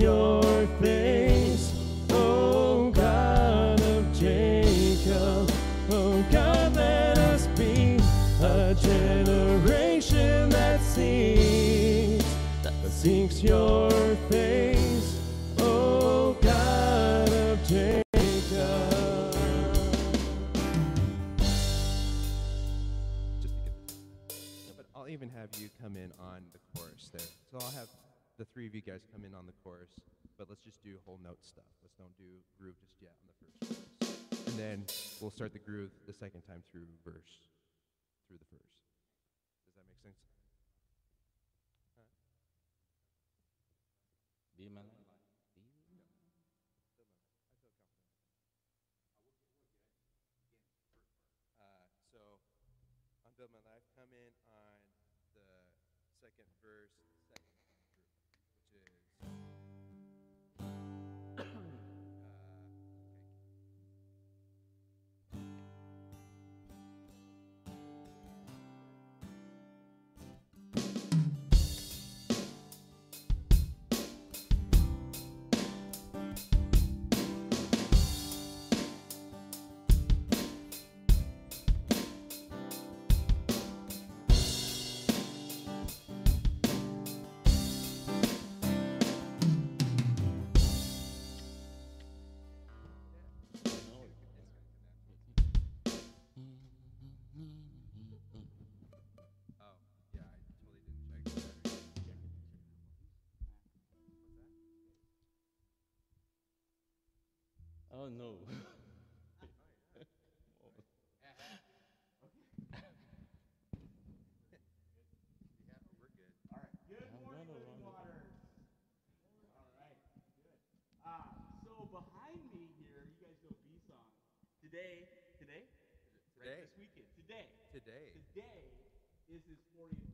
your face, O God of Jacob. Oh God, let us be a generation that seeks, that seeks your face, O God of Jacob. but I'll even have you come in on the chorus there. So I'll have the three of you guys come in on the chorus, but let's just do whole note stuff. Let's don't do groove just yet on the first verse. And then we'll start the groove the second time through verse, through the verse. Does that make sense? Be my Oh, uh, B song. Today, today, Today. right this weekend. Today, Today. today is his 40th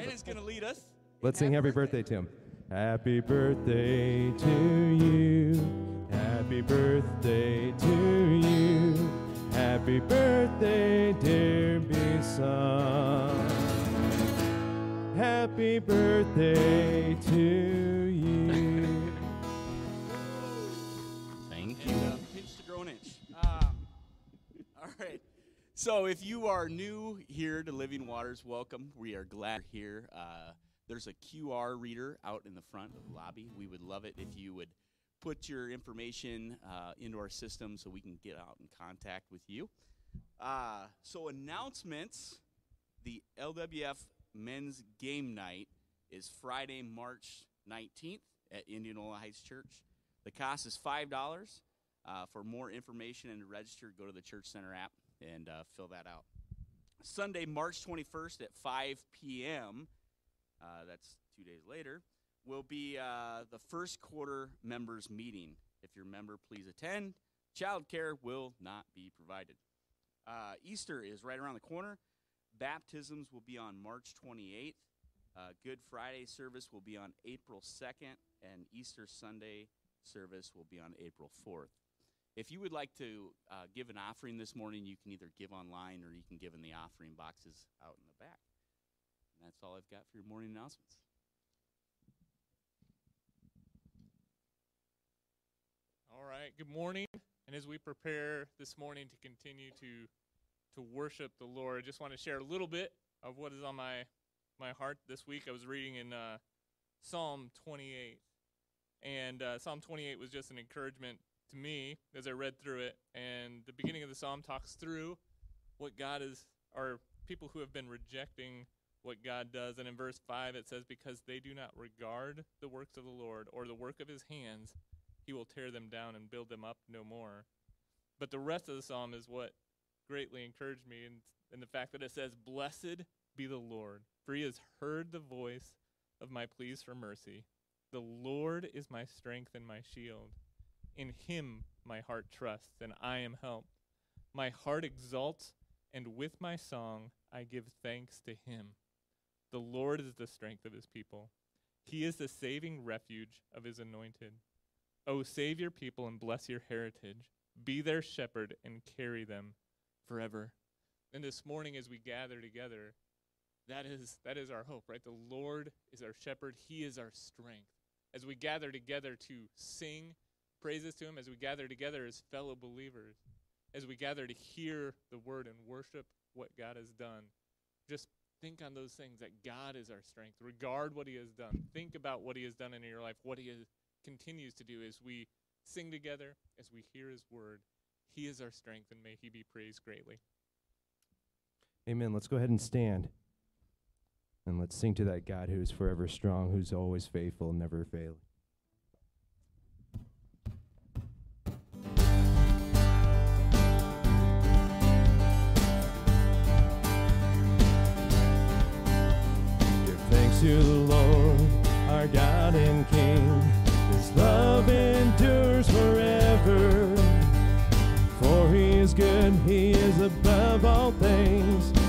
Brandon's gonna lead us. Let's sing happy birthday to him. Happy birthday to you. Happy birthday to you. Happy birthday, dear Bison. Happy birthday to you. So if you are new here to Living Waters, welcome. We are glad you're here. Uh, there's a QR reader out in the front of the lobby. We would love it if you would put your information uh, into our system so we can get out in contact with you. Uh, so announcements: the LWF Men's Game Night is Friday, March 19th at Indianola Heights Church. The cost is five dollars. Uh, for more information and to register, go to the Church Center app and uh, fill that out. Sunday, March 21st at 5 p.m. Uh, that's two days later. Will be uh, the first quarter members meeting. If you're a member, please attend. Childcare will not be provided. Uh, Easter is right around the corner. Baptisms will be on March 28th. Uh, Good Friday service will be on April 2nd, and Easter Sunday service will be on April 4th. If you would like to uh, give an offering this morning, you can either give online or you can give in the offering boxes out in the back. And that's all I've got for your morning announcements. All right. Good morning. And as we prepare this morning to continue to to worship the Lord, I just want to share a little bit of what is on my my heart this week. I was reading in uh, Psalm 28, and uh, Psalm 28 was just an encouragement to me as I read through it. And the beginning of the psalm talks through what God is, or people who have been rejecting what God does. And in verse 5, it says, Because they do not regard the works of the Lord or the work of his hands, he will tear them down and build them up no more. But the rest of the psalm is what greatly encouraged me in, in the fact that it says, Blessed be the Lord, for he has heard the voice of my pleas for mercy. The Lord is my strength and my shield. In him my heart trusts, and I am helped. My heart exalts, and with my song I give thanks to him. The Lord is the strength of his people. He is the saving refuge of his anointed. O save your people and bless your heritage. Be their shepherd and carry them forever. And this morning, as we gather together, that is that is our hope, right? The Lord is our shepherd; He is our strength. As we gather together to sing praises to Him, as we gather together as fellow believers, as we gather to hear the Word and worship what God has done, just think on those things that God is our strength. Regard what He has done. Think about what He has done in your life, what He has, continues to do as we sing together, as we hear His Word. He is our strength, and may He be praised greatly. Amen. Let's go ahead and stand. And let's sing to that God who is forever strong, who's always faithful, never failing. To the Lord, our God and King. His love endures forever. For he is good, he is above all things.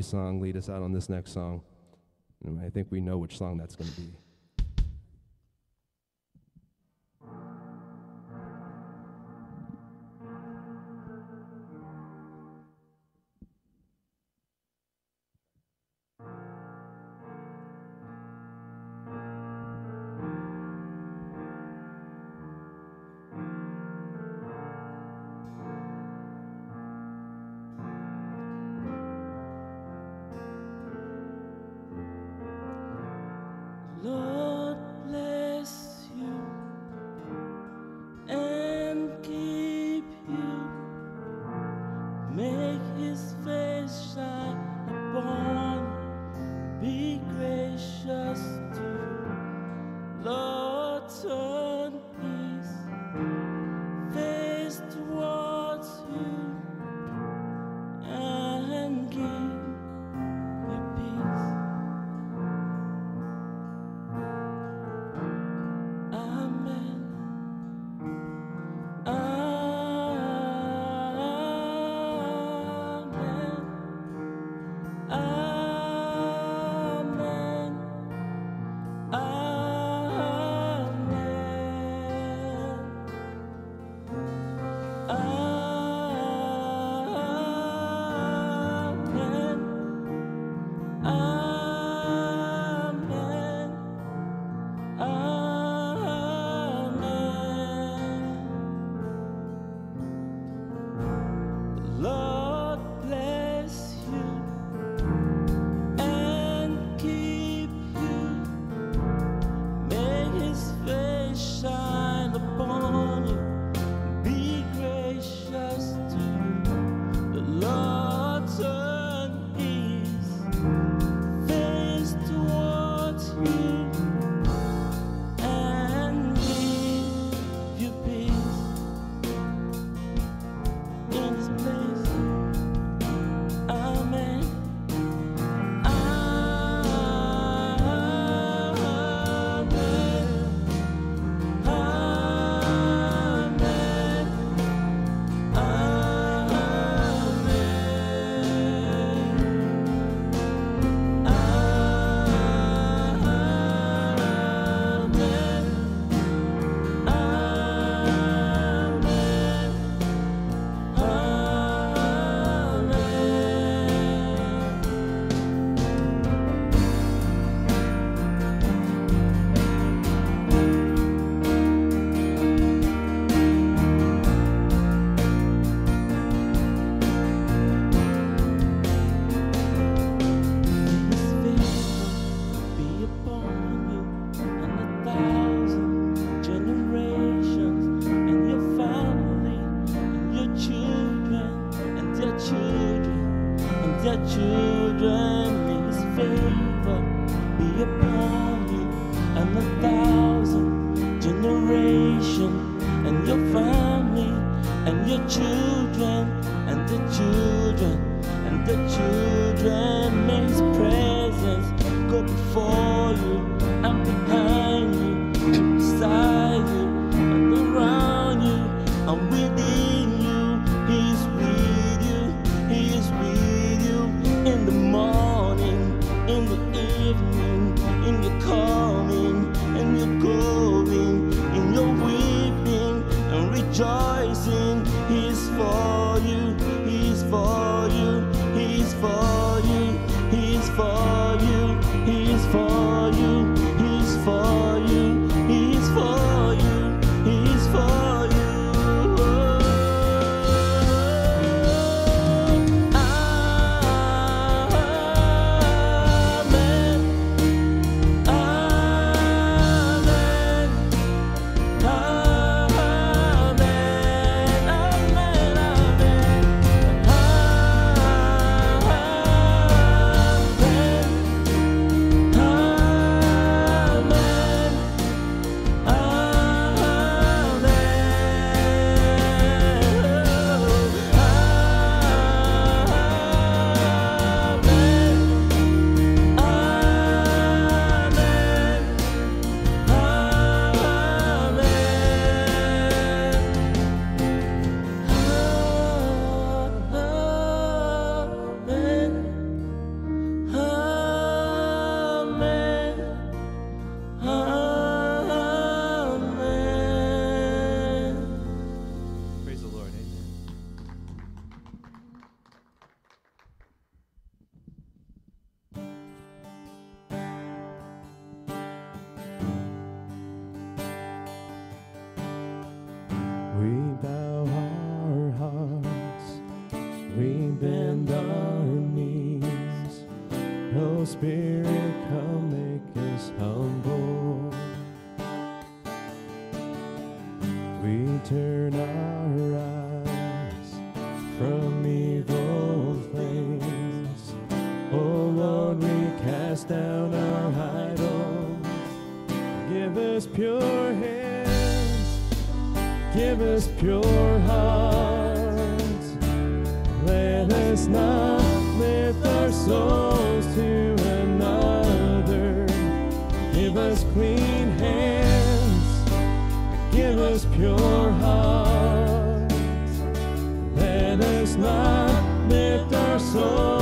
Song lead us out on this next song. And I think we know which song that's going to be. us clean hands, give us pure hearts. Let us not lift our souls.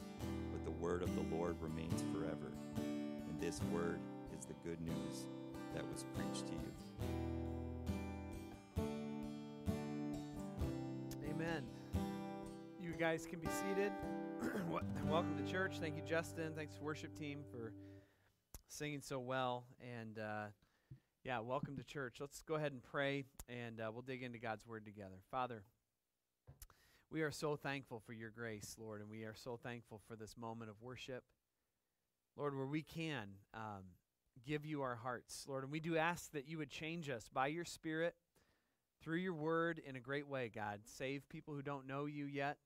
word of the Lord remains forever. And this word is the good news that was preached to you. Amen. You guys can be seated. Welcome to church. Thank you, Justin. Thanks, worship team, for singing so well. And uh, yeah, welcome to church. Let's go ahead and pray, and uh, we'll dig into God's word together. Father, we are so thankful for your grace, Lord, and we are so thankful for this moment of worship. Lord, where we can um, give you our hearts, Lord, and we do ask that you would change us by your Spirit through your word in a great way, God. Save people who don't know you yet,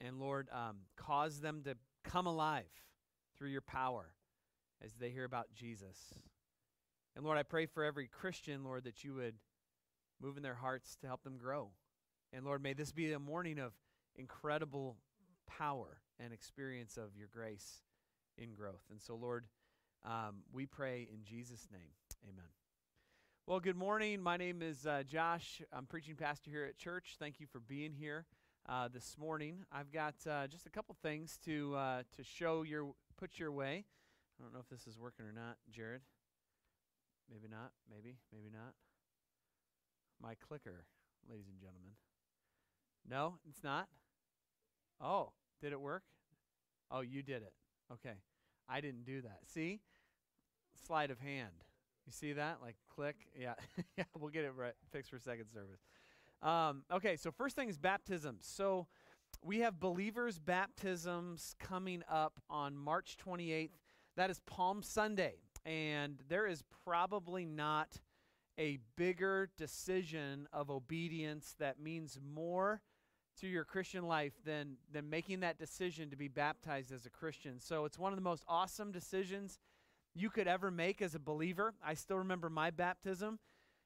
and Lord, um, cause them to come alive through your power as they hear about Jesus. And Lord, I pray for every Christian, Lord, that you would move in their hearts to help them grow. And Lord, may this be a morning of incredible power and experience of your grace in growth. And so, Lord, um, we pray in Jesus' name. Amen. Well, good morning. My name is uh, Josh. I'm preaching pastor here at church. Thank you for being here uh, this morning. I've got uh, just a couple things to uh, to show your put your way. I don't know if this is working or not, Jared. Maybe not. Maybe. Maybe not. My clicker, ladies and gentlemen. No, it's not. Oh, did it work? Oh, you did it. Okay. I didn't do that. See? Sleight of hand. You see that? Like click. Yeah. yeah, we'll get it right fixed for second service. Um, okay, so first thing is baptism. So we have believers' baptisms coming up on March 28th. That is Palm Sunday. And there is probably not a bigger decision of obedience that means more to your Christian life than, than making that decision to be baptized as a Christian. So it's one of the most awesome decisions you could ever make as a believer. I still remember my baptism.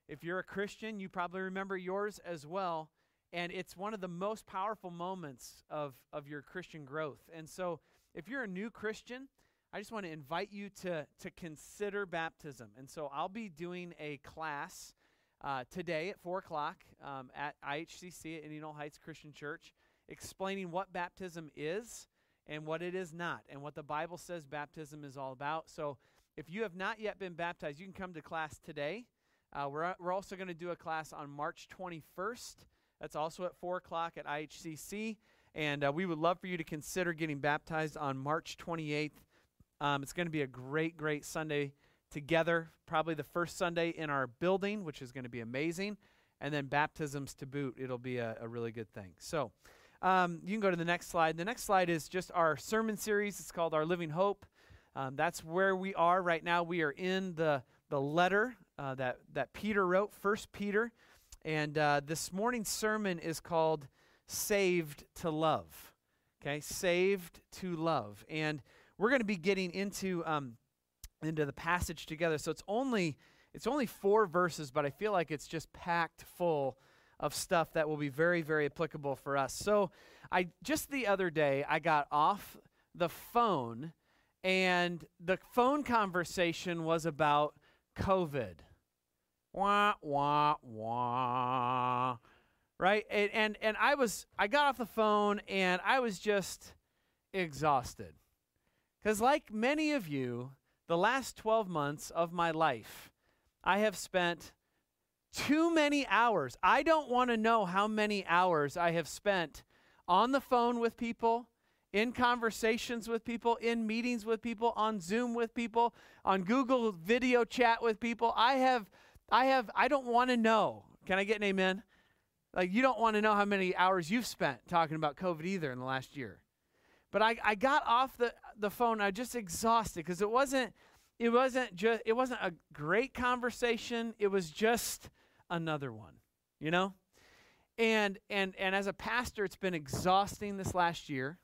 If you're a Christian, you probably remember yours as well. And it's one of the most powerful moments of, of your Christian growth. And so if you're a new Christian, I just want to invite you to, to consider baptism. And so I'll be doing a class uh, today at 4 o'clock um, at IHCC at Indianola Heights Christian Church, explaining what baptism is and what it is not, and what the Bible says baptism is all about. So if you have not yet been baptized, you can come to class today. Uh, we're, we're also going to do a class on March 21st. That's also at 4 o'clock at IHCC. And uh, we would love for you to consider getting baptized on March 28th. Um, it's going to be a great, great Sunday together, probably the first Sunday in our building, which is going to be amazing, and then baptisms to boot. It'll be a, a really good thing. So um, you can go to the next slide. The next slide is just our sermon series. It's called Our Living Hope. Um, that's where we are right now. We are in the, the letter uh, that, that Peter wrote, First Peter. And uh, this morning's sermon is called Saved to Love. Okay, Saved to Love. And we're going to be getting into um, into the passage together. So it's only it's only four verses, but I feel like it's just packed full of stuff that will be very very applicable for us. So I just the other day I got off the phone and the phone conversation was about COVID. Wah wah wah. Right? And and, and I was I got off the phone and I was just exhausted. Cuz like many of you, the last 12 months of my life, I have spent too many hours. I don't want to know how many hours I have spent on the phone with people, in conversations with people, in meetings with people, on Zoom with people, on Google video chat with people. I have I have I don't want to know. Can I get an amen? Like you don't want to know how many hours you've spent talking about COVID either in the last year. But I, I got off the, the phone. I just exhausted because it wasn't it wasn't just it wasn't a great conversation. It was just another one, you know. And and and as a pastor, it's been exhausting this last year,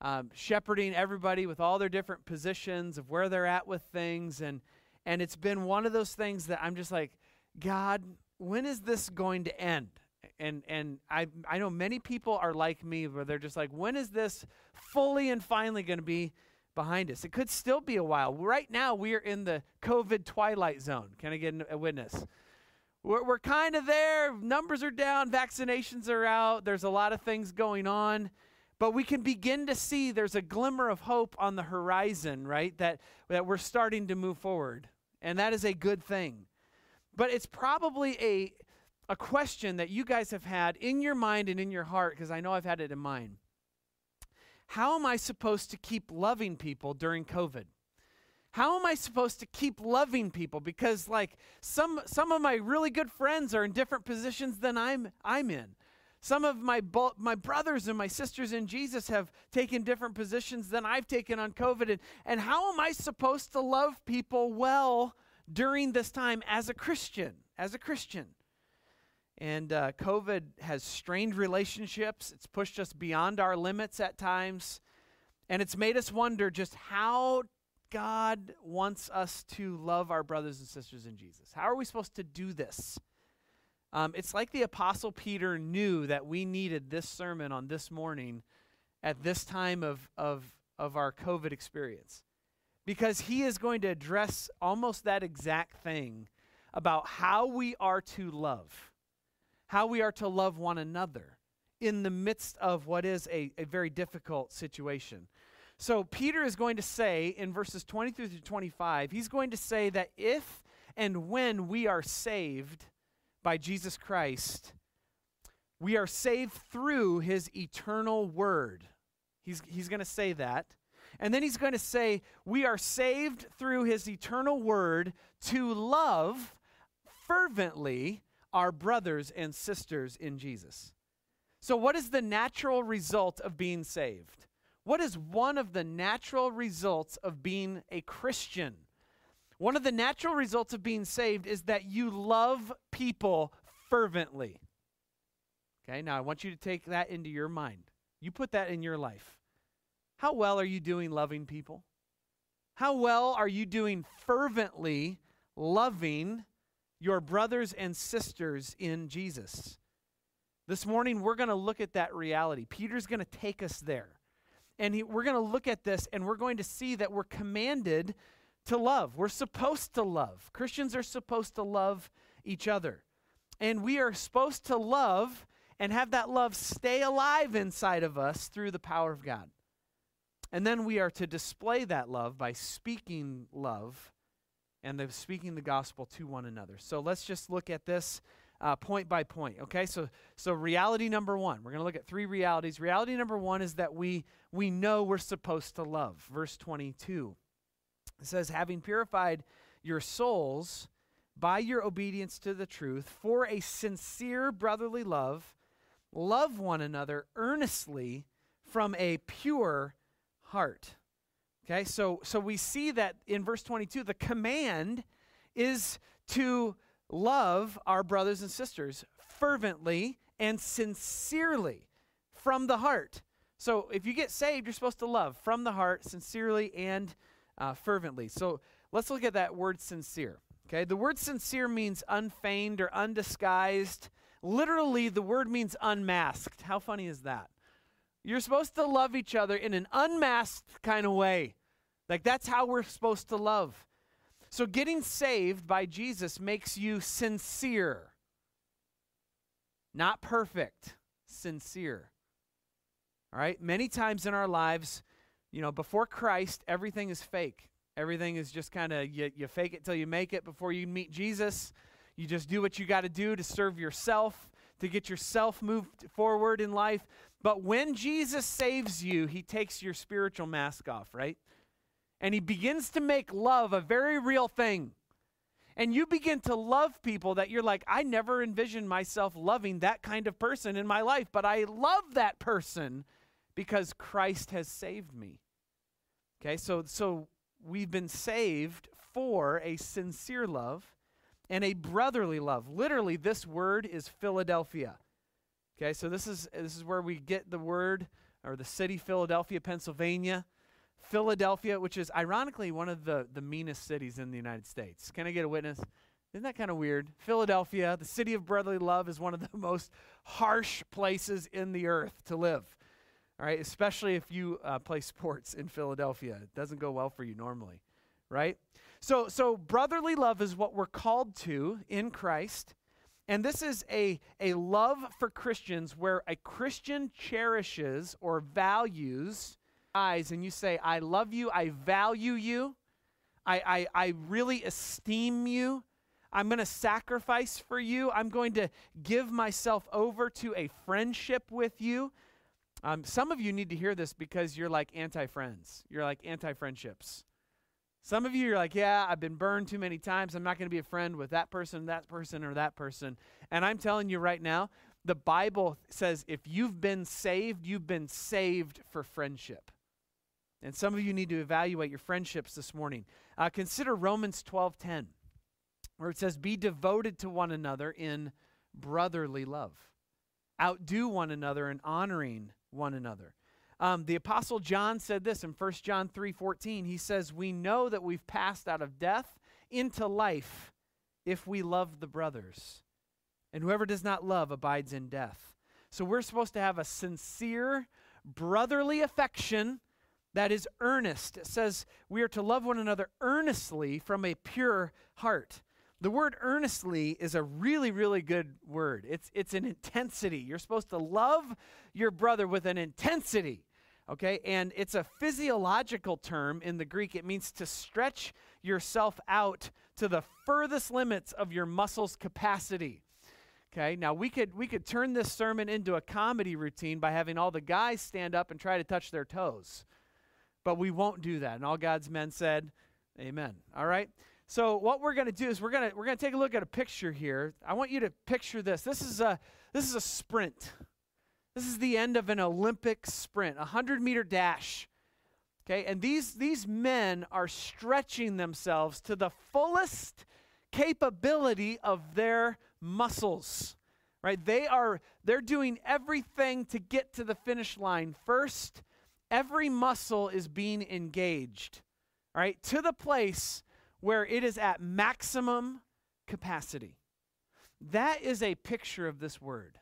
um, shepherding everybody with all their different positions of where they're at with things, and and it's been one of those things that I'm just like, God, when is this going to end? And and I I know many people are like me where they're just like when is this fully and finally going to be behind us? It could still be a while. Right now we are in the covid twilight zone. Can i get a witness? We're, we're kind of there. Numbers are down. Vaccinations are out. There's a lot of things going on. But we can begin to see there's a glimmer of hope on the horizon right that that we're starting to move forward. And that is a good thing. But it's probably a a question that you guys have had in your mind and in your heart, because I know I've had it in mine. How am I supposed to keep loving people during COVID? How am I supposed to keep loving people? Because like some some of my really good friends are in different positions than I'm I'm in. Some of my bo- my brothers and my sisters in Jesus have taken different positions than I've taken on COVID. And, and how am I supposed to love people well during this time as a Christian? As a Christian. And uh, COVID has strained relationships. It's pushed us beyond our limits at times. And it's made us wonder just how God wants us to love our brothers and sisters in Jesus. How are we supposed to do this? Um, it's like the Apostle Peter knew that we needed this sermon on this morning at this time of, of, of our COVID experience. Because he is going to address almost that exact thing about how we are to love, how we are to love one another in the midst of what is a, a very difficult situation. So, Peter is going to say in verses 23 through 25, he's going to say that if and when we are saved, by Jesus Christ, we are saved through his eternal word. He's, he's going to say that. And then he's going to say, We are saved through his eternal word to love fervently our brothers and sisters in Jesus. So, what is the natural result of being saved? What is one of the natural results of being a Christian? One of the natural results of being saved is that you love people fervently. Okay, now I want you to take that into your mind. You put that in your life. How well are you doing loving people? How well are you doing fervently loving your brothers and sisters in Jesus? This morning, we're going to look at that reality. Peter's going to take us there. And he, we're going to look at this and we're going to see that we're commanded to love. We're supposed to love. Christians are supposed to love each other. And we are supposed to love and have that love stay alive inside of us through the power of God. And then we are to display that love by speaking love and the, speaking the gospel to one another. So let's just look at this uh, point by point. Okay, so so reality number one, we're going to look at three realities. Reality number one is that we we know we're supposed to love. Verse twenty two. It says, having purified your souls by your obedience to the truth for a sincere brotherly love, love one another earnestly from a pure heart. Okay, so so we see that in verse 22, the command is to love our brothers and sisters fervently and sincerely from the heart. So if you get saved, you're supposed to love from the heart, sincerely and uh, fervently. So let's look at that word sincere. Okay, the word sincere means unfeigned or undisguised. Literally, the word means unmasked. How funny is that? You're supposed to love each other in an unmasked kind of way. Like, that's how we're supposed to love. So, getting saved by Jesus makes you sincere, not perfect, sincere. All right? Many times in our lives, you know, before Christ, everything is fake. Everything is just kind of, you, you fake it till you make it before you meet Jesus. You just do what you got to do to serve yourself, to get yourself moved forward in life. But when Jesus saves you, he takes your spiritual mask off, right? And he begins to make love a very real thing. And you begin to love people that you're like, I never envisioned myself loving that kind of person in my life, but I love that person because Christ has saved me. Okay, so so we've been saved for a sincere love and a brotherly love. Literally, this word is Philadelphia. Okay, so this is this is where we get the word or the city Philadelphia, Pennsylvania. Philadelphia, which is ironically one of the, the meanest cities in the United States. Can I get a witness? Isn't that kind of weird? Philadelphia, the city of brotherly love, is one of the most harsh places in the earth to live. All right, especially if you uh, play sports in Philadelphia. It doesn't go well for you normally, right? So, so brotherly love is what we're called to in Christ. And this is a, a love for Christians where a Christian cherishes or values eyes and you say, I love you, I value you, I, I, I really esteem you. I'm going to sacrifice for you. I'm going to give myself over to a friendship with you. Um, some of you need to hear this because you're like anti friends. You're like anti friendships. Some of you are like, yeah, I've been burned too many times. I'm not going to be a friend with that person, that person, or that person. And I'm telling you right now, the Bible says if you've been saved, you've been saved for friendship. And some of you need to evaluate your friendships this morning. Uh, consider Romans 12:10, where it says, "Be devoted to one another in brotherly love. Outdo one another in honoring one another." Um, the apostle John said this in 1 John 3:14. He says, "We know that we've passed out of death into life if we love the brothers. And whoever does not love abides in death." So we're supposed to have a sincere brotherly affection that is earnest. It says we are to love one another earnestly from a pure heart. The word earnestly is a really, really good word. It's, it's an intensity. You're supposed to love your brother with an intensity, okay? And it's a physiological term in the Greek. It means to stretch yourself out to the furthest limits of your muscles' capacity. Okay, now we could we could turn this sermon into a comedy routine by having all the guys stand up and try to touch their toes. But we won't do that. And all God's men said, Amen. All right? So what we're going to do is we're going to we're going to take a look at a picture here. I want you to picture this. This is a this is a sprint. This is the end of an Olympic sprint, a 100-meter dash. Okay? And these these men are stretching themselves to the fullest capability of their muscles. Right? They are they're doing everything to get to the finish line first. Every muscle is being engaged. Right? To the place where it is at maximum capacity. That is a picture of this word.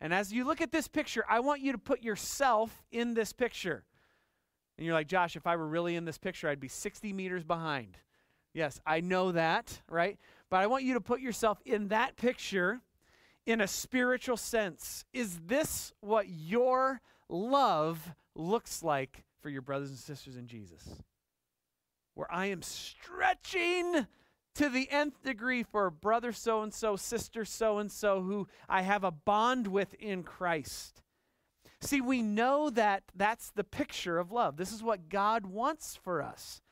And as you look at this picture, I want you to put yourself in this picture. And you're like, Josh, if I were really in this picture, I'd be 60 meters behind. Yes, I know that, right? But I want you to put yourself in that picture in a spiritual sense. Is this what your love looks like for your brothers and sisters in Jesus? Where I am stretching to the nth degree for brother so and so, sister so and so, who I have a bond with in Christ. See, we know that that's the picture of love. This is what God wants for us.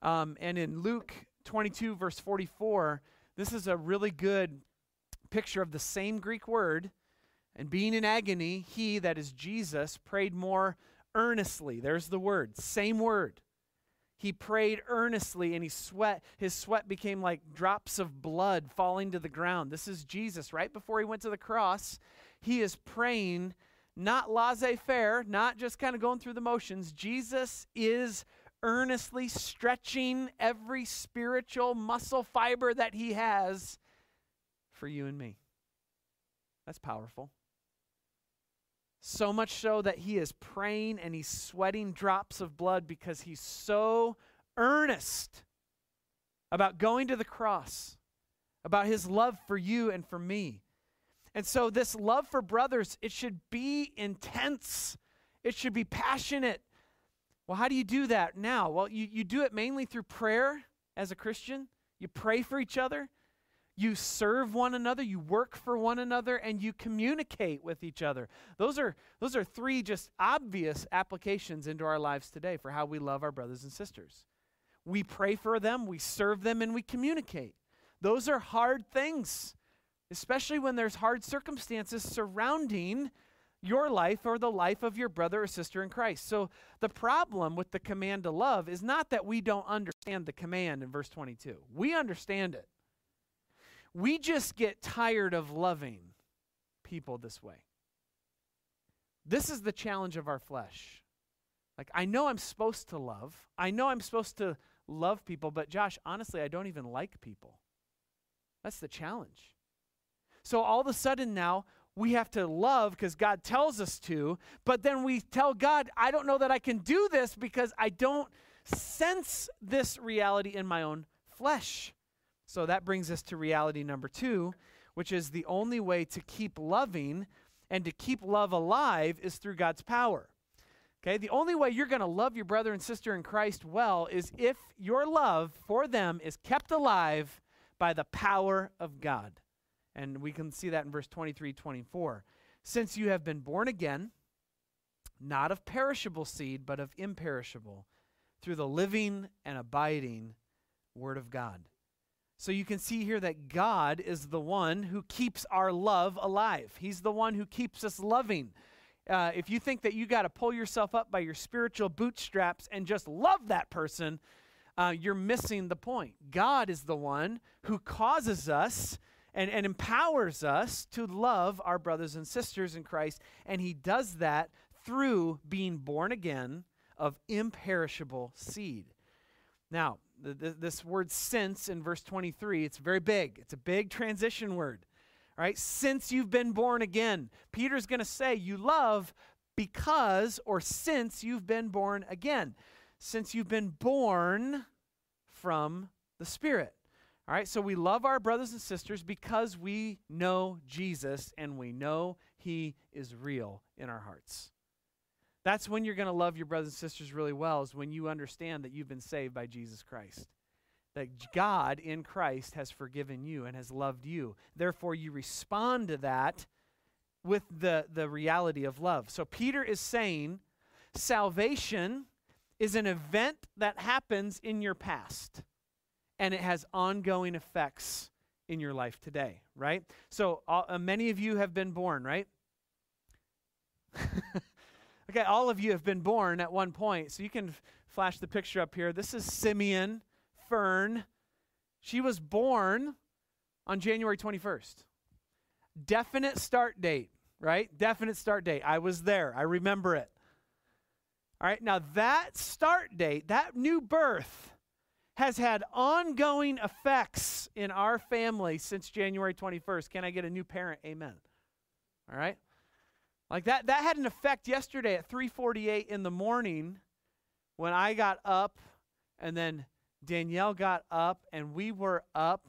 Um, and in Luke 22, verse 44, this is a really good picture of the same Greek word. And being in agony, he, that is Jesus, prayed more earnestly. There's the word, same word he prayed earnestly and he sweat his sweat became like drops of blood falling to the ground. This is jesus. Right before he went to the cross he is praying not laissez-faire not just kind of going through the motions. Jesus is earnestly stretching every spiritual muscle fiber that he has for you and me. That's powerful so much so that he is praying and he's sweating drops of blood because he's so earnest about going to the cross, about his love for you and for me. And so, this love for brothers, it should be intense, it should be passionate. Well, how do you do that now? Well, you, you do it mainly through prayer as a Christian. You pray for each other, you serve one another, you work for one another, and you communicate with each other. Those are, those are three just obvious applications into our lives today for how we love our brothers and sisters. We pray for them, we serve them, and we communicate. Those are hard things, especially when there's hard circumstances surrounding your life or the life of your brother or sister in Christ. So the problem with the command to love is not that we don't understand the command in verse 22. We understand it. We just get tired of loving people this way. This is the challenge of our flesh. Like, I know I'm supposed to love, I know I'm supposed to love people, but Josh, honestly, I don't even like people. That's the challenge. So all of a sudden now, we have to love because God tells us to, but then we tell God, I don't know that I can do this because I don't sense this reality in my own flesh. So that brings us to reality number two, which is the only way to keep loving and to keep love alive is through God's power. Okay, the only way you're going to love your brother and sister in Christ well is if your love for them is kept alive by the power of God. And we can see that in verse 23 24. Since you have been born again, not of perishable seed, but of imperishable, through the living and abiding Word of God. So you can see here that God is the one who keeps our love alive. He's the one who keeps us loving. Uh, if you think that you got to pull yourself up by your spiritual bootstraps and just love that person, uh, you're missing the point. God is the one who causes us and, and empowers us to love our brothers and sisters in Christ. And He does that through being born again of imperishable seed. Now, th- th- this word since in verse 23, it's very big. It's a big transition word. Right, since you've been born again, Peter's going to say you love because or since you've been born again. Since you've been born from the Spirit. All right, so we love our brothers and sisters because we know Jesus and we know He is real in our hearts. That's when you're going to love your brothers and sisters really well, is when you understand that you've been saved by Jesus Christ. That God in Christ has forgiven you and has loved you. Therefore, you respond to that with the, the reality of love. So, Peter is saying salvation is an event that happens in your past and it has ongoing effects in your life today, right? So, uh, many of you have been born, right? okay, all of you have been born at one point. So, you can flash the picture up here. This is Simeon Fern. She was born on January 21st. Definite start date, right? Definite start date. I was there, I remember it. All right, now that start date, that new birth, has had ongoing effects in our family since January 21st. Can I get a new parent? Amen. All right? Like that that had an effect yesterday at 3:48 in the morning when I got up and then Danielle got up and we were up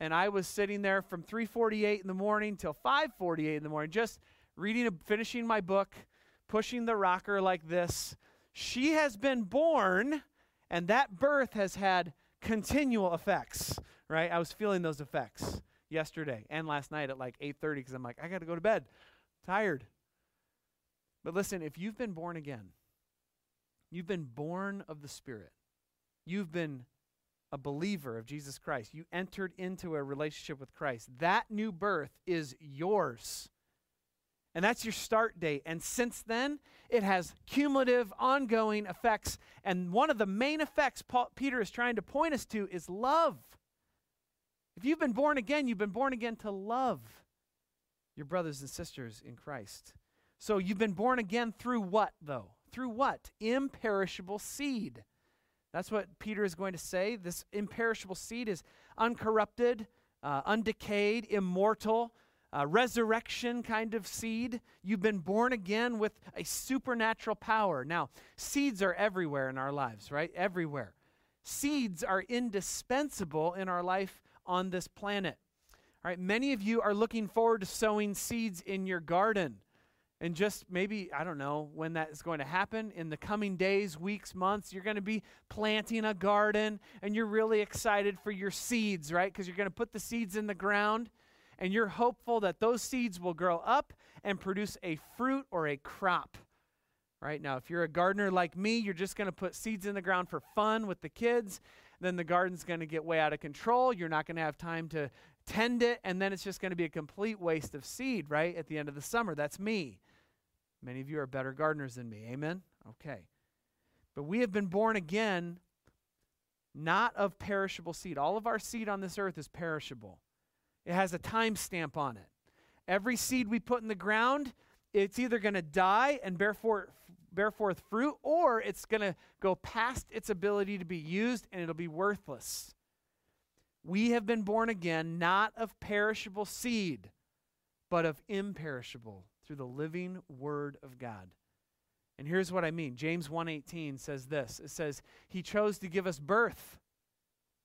and I was sitting there from 3:48 in the morning till 5:48 in the morning just reading finishing my book, pushing the rocker like this. She has been born and that birth has had continual effects, right? I was feeling those effects yesterday and last night at like 8:30 cuz I'm like I got to go to bed. tired. But listen, if you've been born again, you've been born of the Spirit. You've been a believer of Jesus Christ. You entered into a relationship with Christ. That new birth is yours. And that's your start date. And since then, it has cumulative, ongoing effects. And one of the main effects Paul, Peter is trying to point us to is love. If you've been born again, you've been born again to love your brothers and sisters in Christ. So you've been born again through what, though? Through what? Imperishable seed. That's what Peter is going to say. This imperishable seed is uncorrupted, uh, undecayed, immortal, uh, resurrection kind of seed. You've been born again with a supernatural power. Now, seeds are everywhere in our lives, right? Everywhere. Seeds are indispensable in our life on this planet. All right, many of you are looking forward to sowing seeds in your garden. And just maybe, I don't know when that is going to happen. In the coming days, weeks, months, you're going to be planting a garden and you're really excited for your seeds, right? Because you're going to put the seeds in the ground and you're hopeful that those seeds will grow up and produce a fruit or a crop. Right now, if you're a gardener like me, you're just going to put seeds in the ground for fun with the kids. Then the garden's going to get way out of control. You're not going to have time to tend it, and then it's just going to be a complete waste of seed, right? At the end of the summer. That's me. Many of you are better gardeners than me. Amen? Okay. But we have been born again, not of perishable seed. All of our seed on this earth is perishable. It has a time stamp on it. Every seed we put in the ground, it's either going to die and bear forth, bear forth fruit, or it's going to go past its ability to be used and it'll be worthless. We have been born again, not of perishable seed, but of imperishable through the living word of God. And here's what I mean. James 1:18 says this. It says, "He chose to give us birth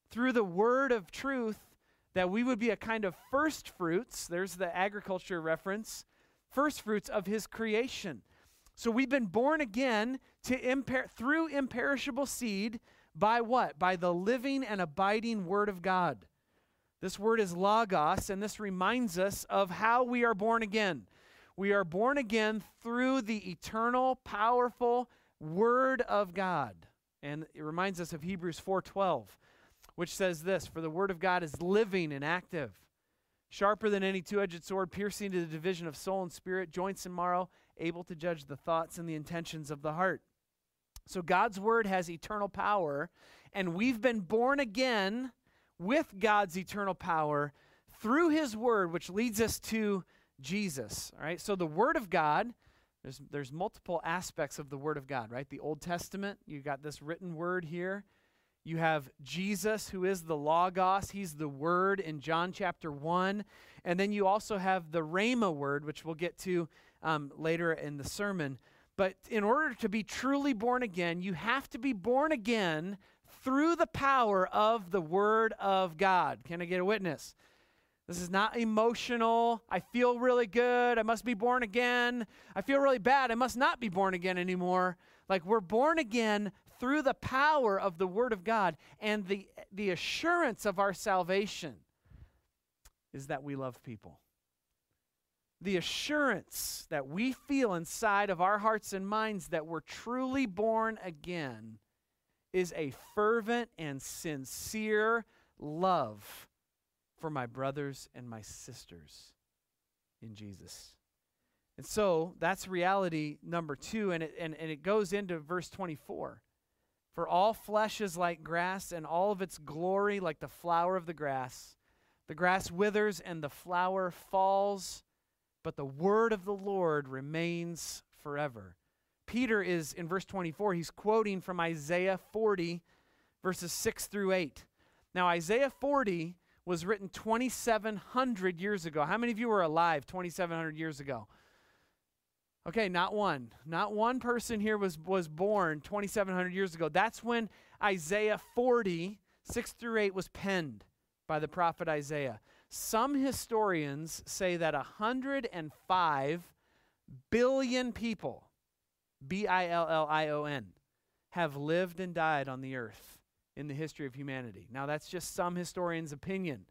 through the word of truth that we would be a kind of first fruits, there's the agriculture reference, first fruits of his creation. So we've been born again to imper- through imperishable seed by what? By the living and abiding word of God. This word is logos, and this reminds us of how we are born again. We are born again through the eternal, powerful word of God. And it reminds us of Hebrews 4:12 which says this For the word of God is living and active, sharper than any two edged sword, piercing to the division of soul and spirit, joints and marrow, able to judge the thoughts and the intentions of the heart. So God's word has eternal power, and we've been born again with God's eternal power through his word, which leads us to Jesus. All right, so the word of God. There's, there's multiple aspects of the Word of God, right? The Old Testament, you got this written word here. You have Jesus, who is the Logos. He's the Word in John chapter 1. And then you also have the Rhema word, which we'll get to um, later in the sermon. But in order to be truly born again, you have to be born again through the power of the Word of God. Can I get a witness? This is not emotional. I feel really good. I must be born again. I feel really bad. I must not be born again anymore. Like we're born again through the power of the Word of God and the, the assurance of our salvation is that we love people. The assurance that we feel inside of our hearts and minds that we're truly born again is a fervent and sincere love for my brothers and my sisters in Jesus. And so that's reality number two, and it, and, and it goes into verse 24. For all flesh is like grass, and all of its glory like the flower of the grass. The grass withers and the flower falls, but the word of the Lord remains forever. Peter is, in verse 24, he's quoting from Isaiah 40, verses 6 through 8. Now, Isaiah 40 was written 2,700 years ago. How many of you were alive 2,700 years ago? Okay, not one. Not one person here was, was born 2,700 years ago. That's when Isaiah 40, 6 through 8, was penned by the prophet Isaiah. Some historians say that 105 billion people, B I L L I O N, have lived and died on the earth in the history of humanity. Now, that's just some historians' opinion.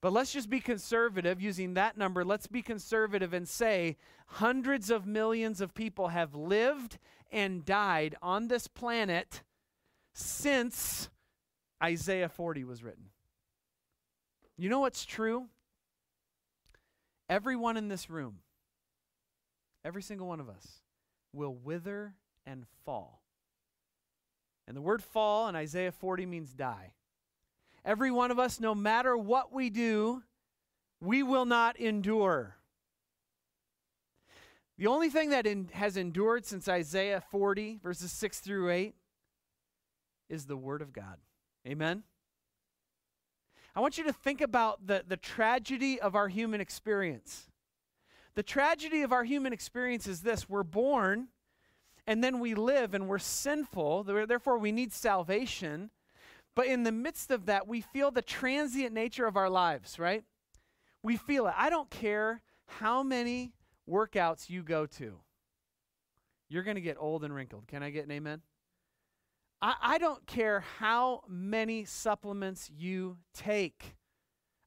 But let's just be conservative using that number. Let's be conservative and say hundreds of millions of people have lived and died on this planet since Isaiah 40 was written. You know what's true? Everyone in this room, every single one of us, will wither and fall. And the word fall in Isaiah 40 means die. Every one of us, no matter what we do, we will not endure. The only thing that in, has endured since Isaiah 40, verses 6 through 8, is the Word of God. Amen? I want you to think about the, the tragedy of our human experience. The tragedy of our human experience is this we're born and then we live and we're sinful, therefore we need salvation. But in the midst of that, we feel the transient nature of our lives, right? We feel it. I don't care how many workouts you go to, you're going to get old and wrinkled. Can I get an amen? I, I don't care how many supplements you take.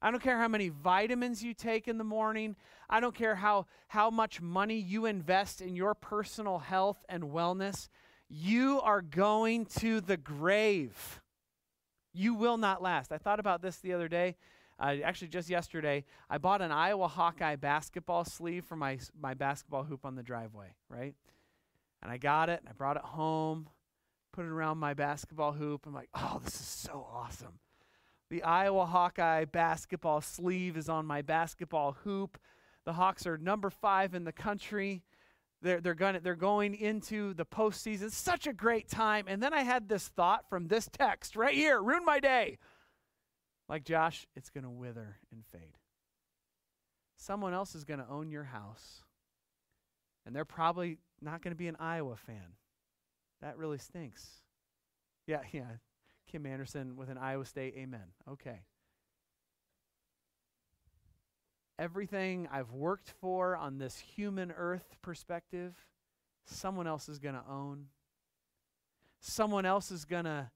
I don't care how many vitamins you take in the morning. I don't care how, how much money you invest in your personal health and wellness. You are going to the grave. You will not last. I thought about this the other day. Uh, actually, just yesterday, I bought an Iowa Hawkeye basketball sleeve for my, my basketball hoop on the driveway, right? And I got it, and I brought it home, put it around my basketball hoop. I'm like, oh, this is so awesome. The Iowa Hawkeye basketball sleeve is on my basketball hoop. The Hawks are number five in the country. They're, they're, gonna, they're going into the postseason. Such a great time. And then I had this thought from this text right here ruin my day. Like Josh, it's going to wither and fade. Someone else is going to own your house. And they're probably not going to be an Iowa fan. That really stinks. Yeah, yeah. Kim Anderson with an Iowa State, amen. Okay. everything I've worked for on this human earth perspective, someone else is going to own. Someone else is going to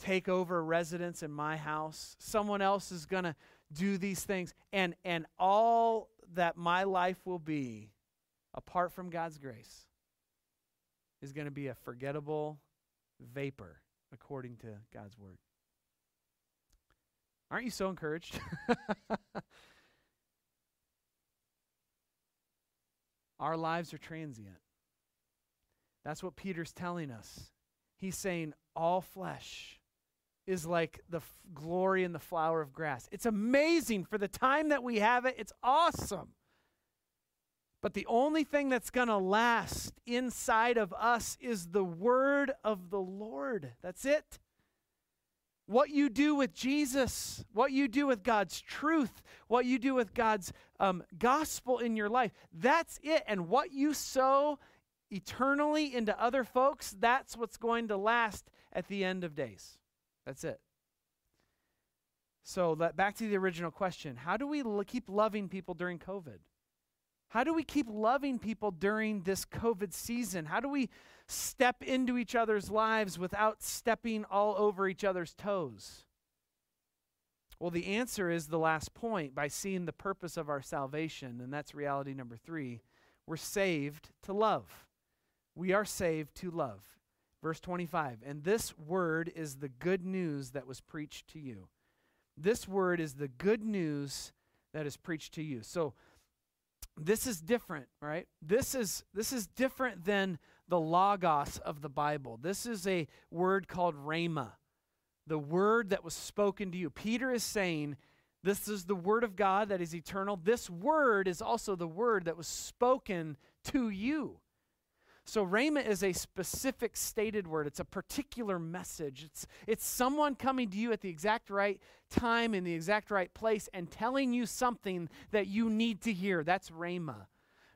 take over residence in my house. Someone else is going to do these things. And, and all that my life will be, apart from God's grace, is going to be a forgettable vapor, according to God's word. Aren't you so encouraged? Our lives are transient. That's what Peter's telling us. He's saying all flesh is like the f- glory in the flower of grass. It's amazing for the time that we have it. It's awesome. But the only thing that's going to last inside of us is the word of the Lord. That's it. What you do with Jesus, what you do with God's truth, what you do with God's um, gospel in your life, that's it. And what you sow eternally into other folks, that's what's going to last at the end of days. That's it. So, let, back to the original question How do we keep loving people during COVID? How do we keep loving people during this COVID season? How do we step into each other's lives without stepping all over each other's toes? Well, the answer is the last point by seeing the purpose of our salvation, and that's reality number three. We're saved to love. We are saved to love. Verse 25, and this word is the good news that was preached to you. This word is the good news that is preached to you. So, this is different, right? This is this is different than the logos of the Bible. This is a word called rhema, the word that was spoken to you. Peter is saying, this is the word of God that is eternal. This word is also the word that was spoken to you. So rhema is a specific stated word. It's a particular message. It's it's someone coming to you at the exact right time in the exact right place and telling you something that you need to hear. That's rhema.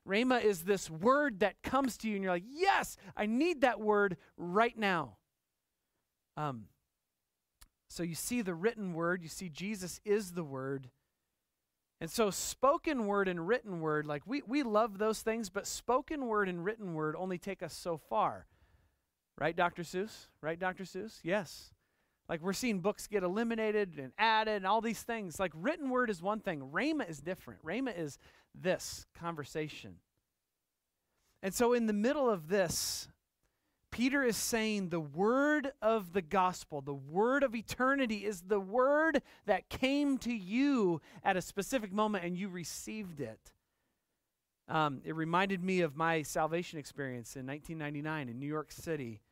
Rhema is this word that comes to you and you're like, "Yes, I need that word right now." Um so you see the written word, you see Jesus is the word. And so, spoken word and written word, like we, we love those things, but spoken word and written word only take us so far. Right, Dr. Seuss? Right, Dr. Seuss? Yes. Like we're seeing books get eliminated and added and all these things. Like written word is one thing, Rhema is different. Rhema is this conversation. And so, in the middle of this, Peter is saying the word of the gospel, the word of eternity, is the word that came to you at a specific moment and you received it. Um, it reminded me of my salvation experience in 1999 in New York City.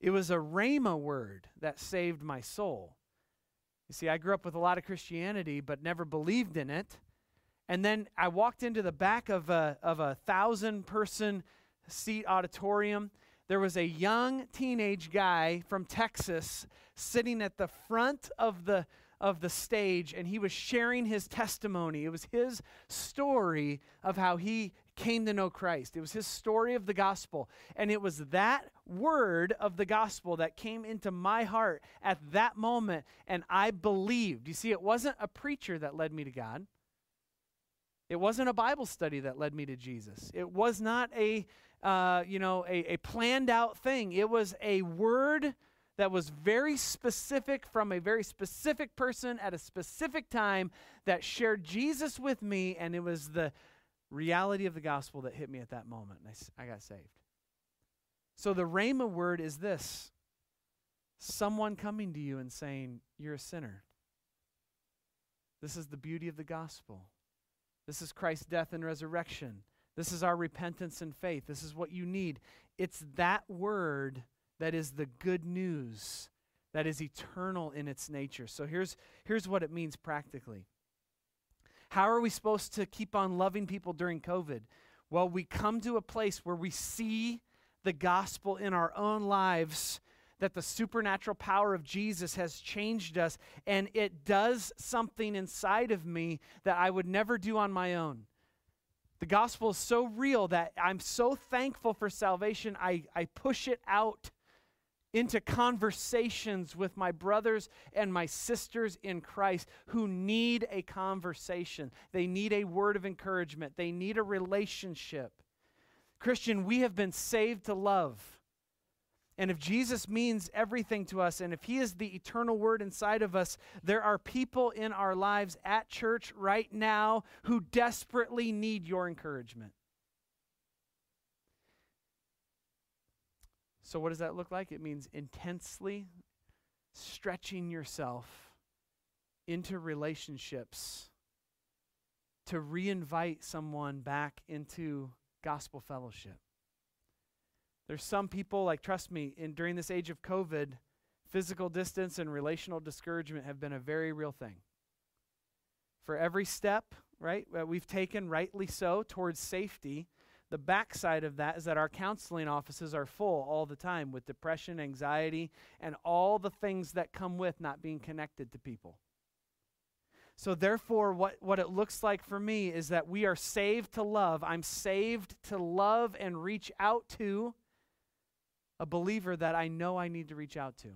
It was a Rhema word that saved my soul. You see, I grew up with a lot of Christianity, but never believed in it. And then I walked into the back of a, of a thousand person seat auditorium there was a young teenage guy from Texas sitting at the front of the of the stage and he was sharing his testimony. It was his story of how he came to know Christ. It was his story of the gospel. And it was that word of the gospel that came into my heart at that moment and I believed. You see, it wasn't a preacher that led me to God. It wasn't a Bible study that led me to Jesus. It was not a uh, you know, a, a planned out thing. It was a word that was very specific from a very specific person at a specific time that shared Jesus with me, and it was the reality of the gospel that hit me at that moment, and I, I got saved. So the Rhema word is this someone coming to you and saying, You're a sinner. This is the beauty of the gospel. This is Christ's death and resurrection. This is our repentance and faith. This is what you need. It's that word that is the good news that is eternal in its nature. So here's, here's what it means practically. How are we supposed to keep on loving people during COVID? Well, we come to a place where we see the gospel in our own lives that the supernatural power of Jesus has changed us, and it does something inside of me that I would never do on my own. The gospel is so real that I'm so thankful for salvation, I, I push it out into conversations with my brothers and my sisters in Christ who need a conversation. They need a word of encouragement, they need a relationship. Christian, we have been saved to love. And if Jesus means everything to us, and if He is the eternal Word inside of us, there are people in our lives at church right now who desperately need your encouragement. So, what does that look like? It means intensely stretching yourself into relationships to reinvite someone back into gospel fellowship. There's some people, like, trust me, in, during this age of COVID, physical distance and relational discouragement have been a very real thing. For every step, right, that we've taken, rightly so, towards safety, the backside of that is that our counseling offices are full all the time with depression, anxiety, and all the things that come with not being connected to people. So, therefore, what, what it looks like for me is that we are saved to love. I'm saved to love and reach out to a believer that I know I need to reach out to.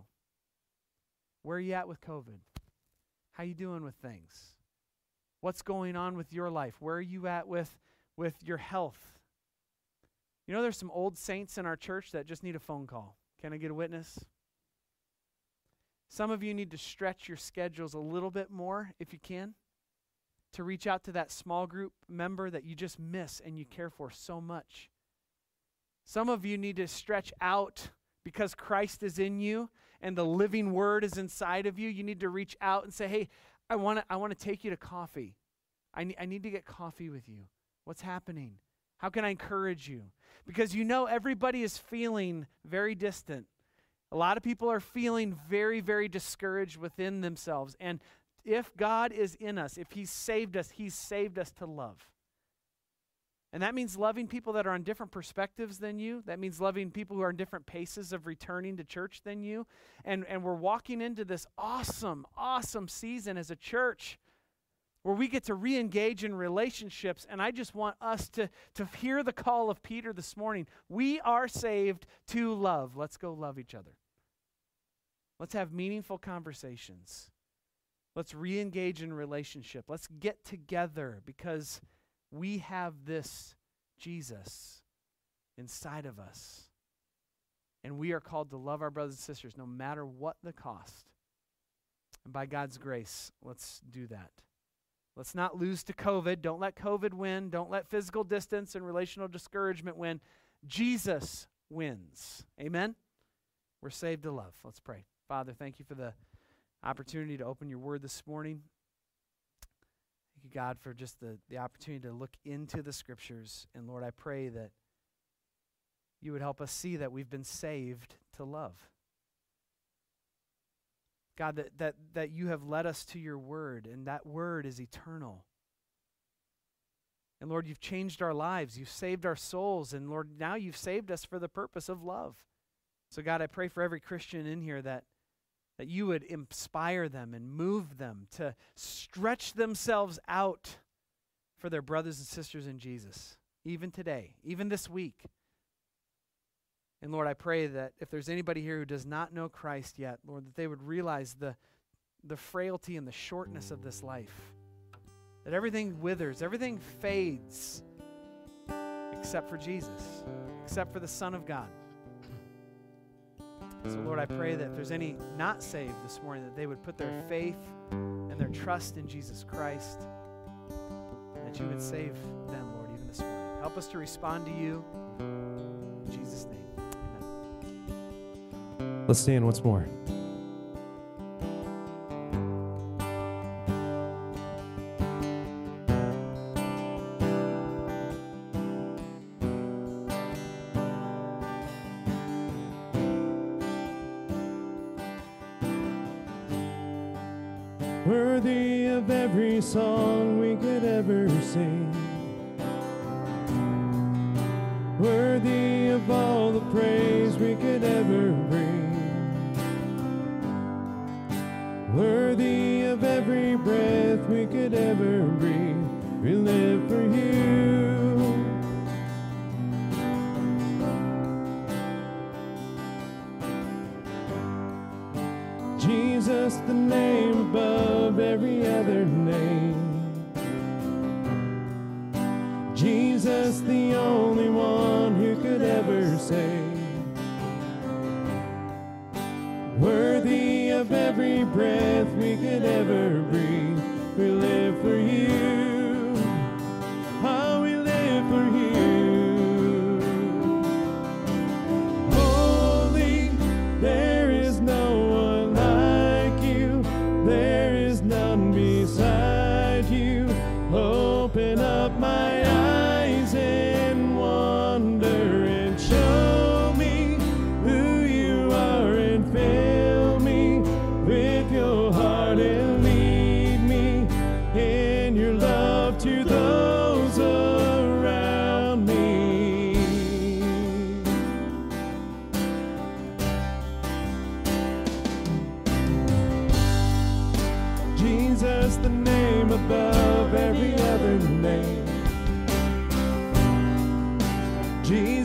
Where are you at with COVID? How you doing with things? What's going on with your life? Where are you at with, with your health? You know, there's some old saints in our church that just need a phone call. Can I get a witness? Some of you need to stretch your schedules a little bit more if you can to reach out to that small group member that you just miss and you care for so much. Some of you need to stretch out because Christ is in you and the living word is inside of you. You need to reach out and say, "Hey, I want to I want to take you to coffee. I need I need to get coffee with you. What's happening? How can I encourage you?" Because you know everybody is feeling very distant. A lot of people are feeling very, very discouraged within themselves. And if God is in us, if He's saved us, He's saved us to love. And that means loving people that are on different perspectives than you. That means loving people who are in different paces of returning to church than you. And, and we're walking into this awesome, awesome season as a church where we get to re engage in relationships. And I just want us to, to hear the call of Peter this morning. We are saved to love. Let's go love each other. Let's have meaningful conversations. Let's re engage in relationship. Let's get together because we have this Jesus inside of us. And we are called to love our brothers and sisters no matter what the cost. And by God's grace, let's do that. Let's not lose to COVID. Don't let COVID win. Don't let physical distance and relational discouragement win. Jesus wins. Amen? We're saved to love. Let's pray. Father, thank you for the opportunity to open your word this morning. You, God, for just the, the opportunity to look into the scriptures. And Lord, I pray that you would help us see that we've been saved to love. God, that, that, that you have led us to your word, and that word is eternal. And Lord, you've changed our lives. You've saved our souls. And Lord, now you've saved us for the purpose of love. So, God, I pray for every Christian in here that, that you would inspire them and move them to stretch themselves out for their brothers and sisters in Jesus, even today, even this week. And Lord, I pray that if there's anybody here who does not know Christ yet, Lord, that they would realize the, the frailty and the shortness of this life. That everything withers, everything fades, except for Jesus, except for the Son of God. So, Lord, I pray that if there's any not saved this morning, that they would put their faith and their trust in Jesus Christ, that you would save them, Lord, even this morning. Help us to respond to you. In Jesus' name. Let's stand once more.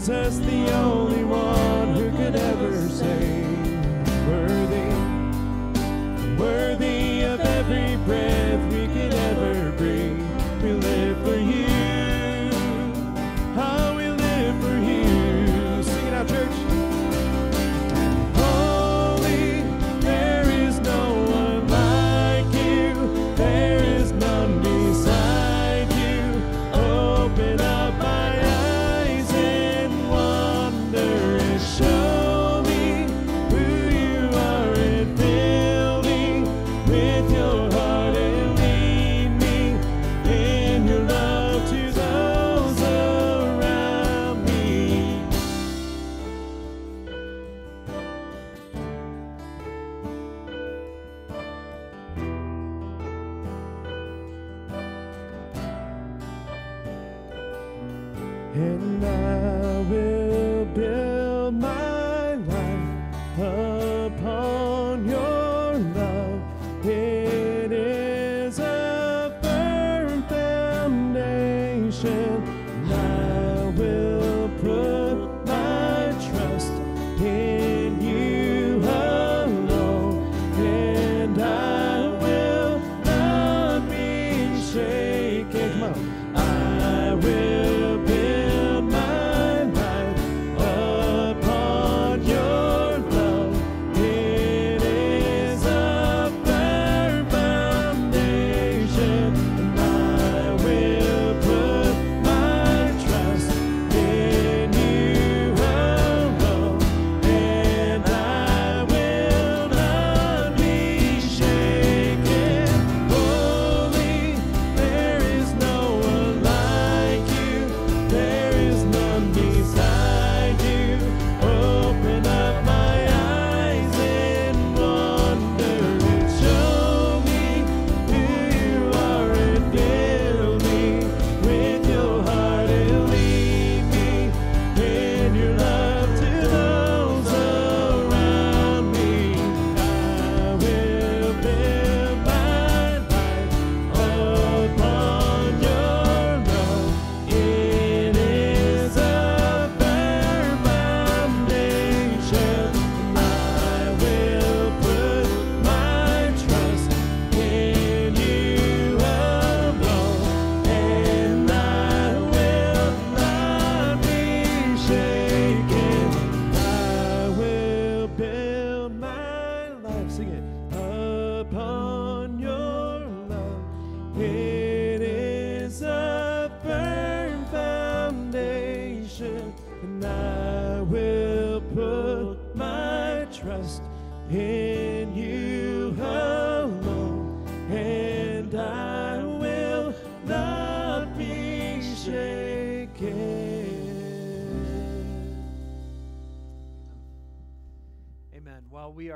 Jesus, the only one who could ever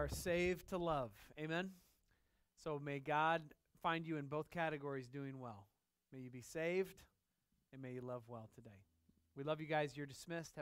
are saved to love. Amen? So may God find you in both categories doing well. May you be saved and may you love well today. We love you guys. You're dismissed. Have a